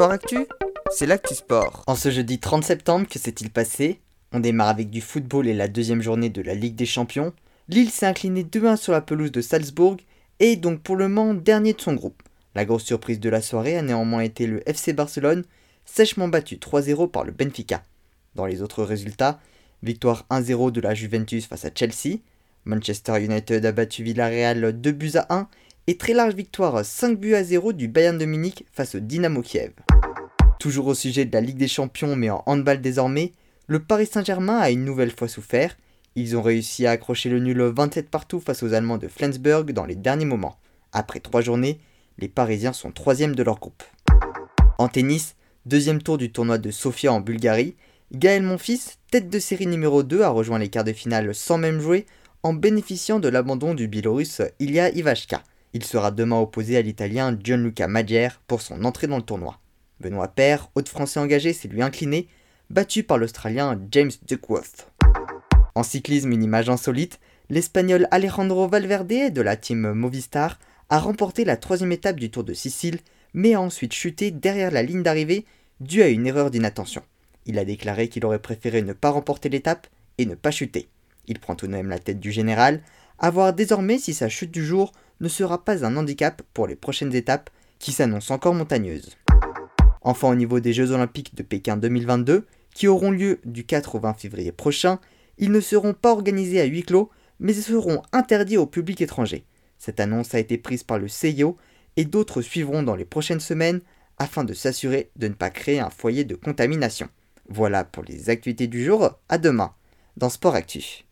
Sport Actu, c'est l'actu sport. En ce jeudi 30 septembre, que s'est-il passé? On démarre avec du football et la deuxième journée de la Ligue des Champions. Lille s'est incliné 2-1 sur la pelouse de Salzbourg et donc pour le moment dernier de son groupe. La grosse surprise de la soirée a néanmoins été le FC Barcelone, sèchement battu 3-0 par le Benfica. Dans les autres résultats, victoire 1-0 de la Juventus face à Chelsea, Manchester United a battu Villarreal 2 buts à 1 et très large victoire 5 buts à 0 du Bayern de Munich face au Dynamo Kiev. Toujours au sujet de la Ligue des Champions mais en handball désormais, le Paris Saint-Germain a une nouvelle fois souffert. Ils ont réussi à accrocher le nul 27 partout face aux Allemands de Flensburg dans les derniers moments. Après trois journées, les Parisiens sont troisième de leur groupe. En tennis, deuxième tour du tournoi de Sofia en Bulgarie, Gaël Monfils, tête de série numéro 2, a rejoint les quarts de finale sans même jouer en bénéficiant de l'abandon du Biélorusse Ilya Ivashka. Il sera demain opposé à l'Italien Gianluca Maggier pour son entrée dans le tournoi. Benoît Paire, haute français engagé, s'est lui incliné, battu par l'Australien James Duckworth. En cyclisme, une image insolite, l'Espagnol Alejandro Valverde de la team Movistar a remporté la troisième étape du Tour de Sicile, mais a ensuite chuté derrière la ligne d'arrivée due à une erreur d'inattention. Il a déclaré qu'il aurait préféré ne pas remporter l'étape et ne pas chuter. Il prend tout de même la tête du général, à voir désormais si sa chute du jour ne sera pas un handicap pour les prochaines étapes qui s'annoncent encore montagneuses. Enfin au niveau des Jeux olympiques de Pékin 2022, qui auront lieu du 4 au 20 février prochain, ils ne seront pas organisés à huis clos, mais seront interdits au public étranger. Cette annonce a été prise par le CIO et d'autres suivront dans les prochaines semaines afin de s'assurer de ne pas créer un foyer de contamination. Voilà pour les activités du jour, à demain dans Sport Actu.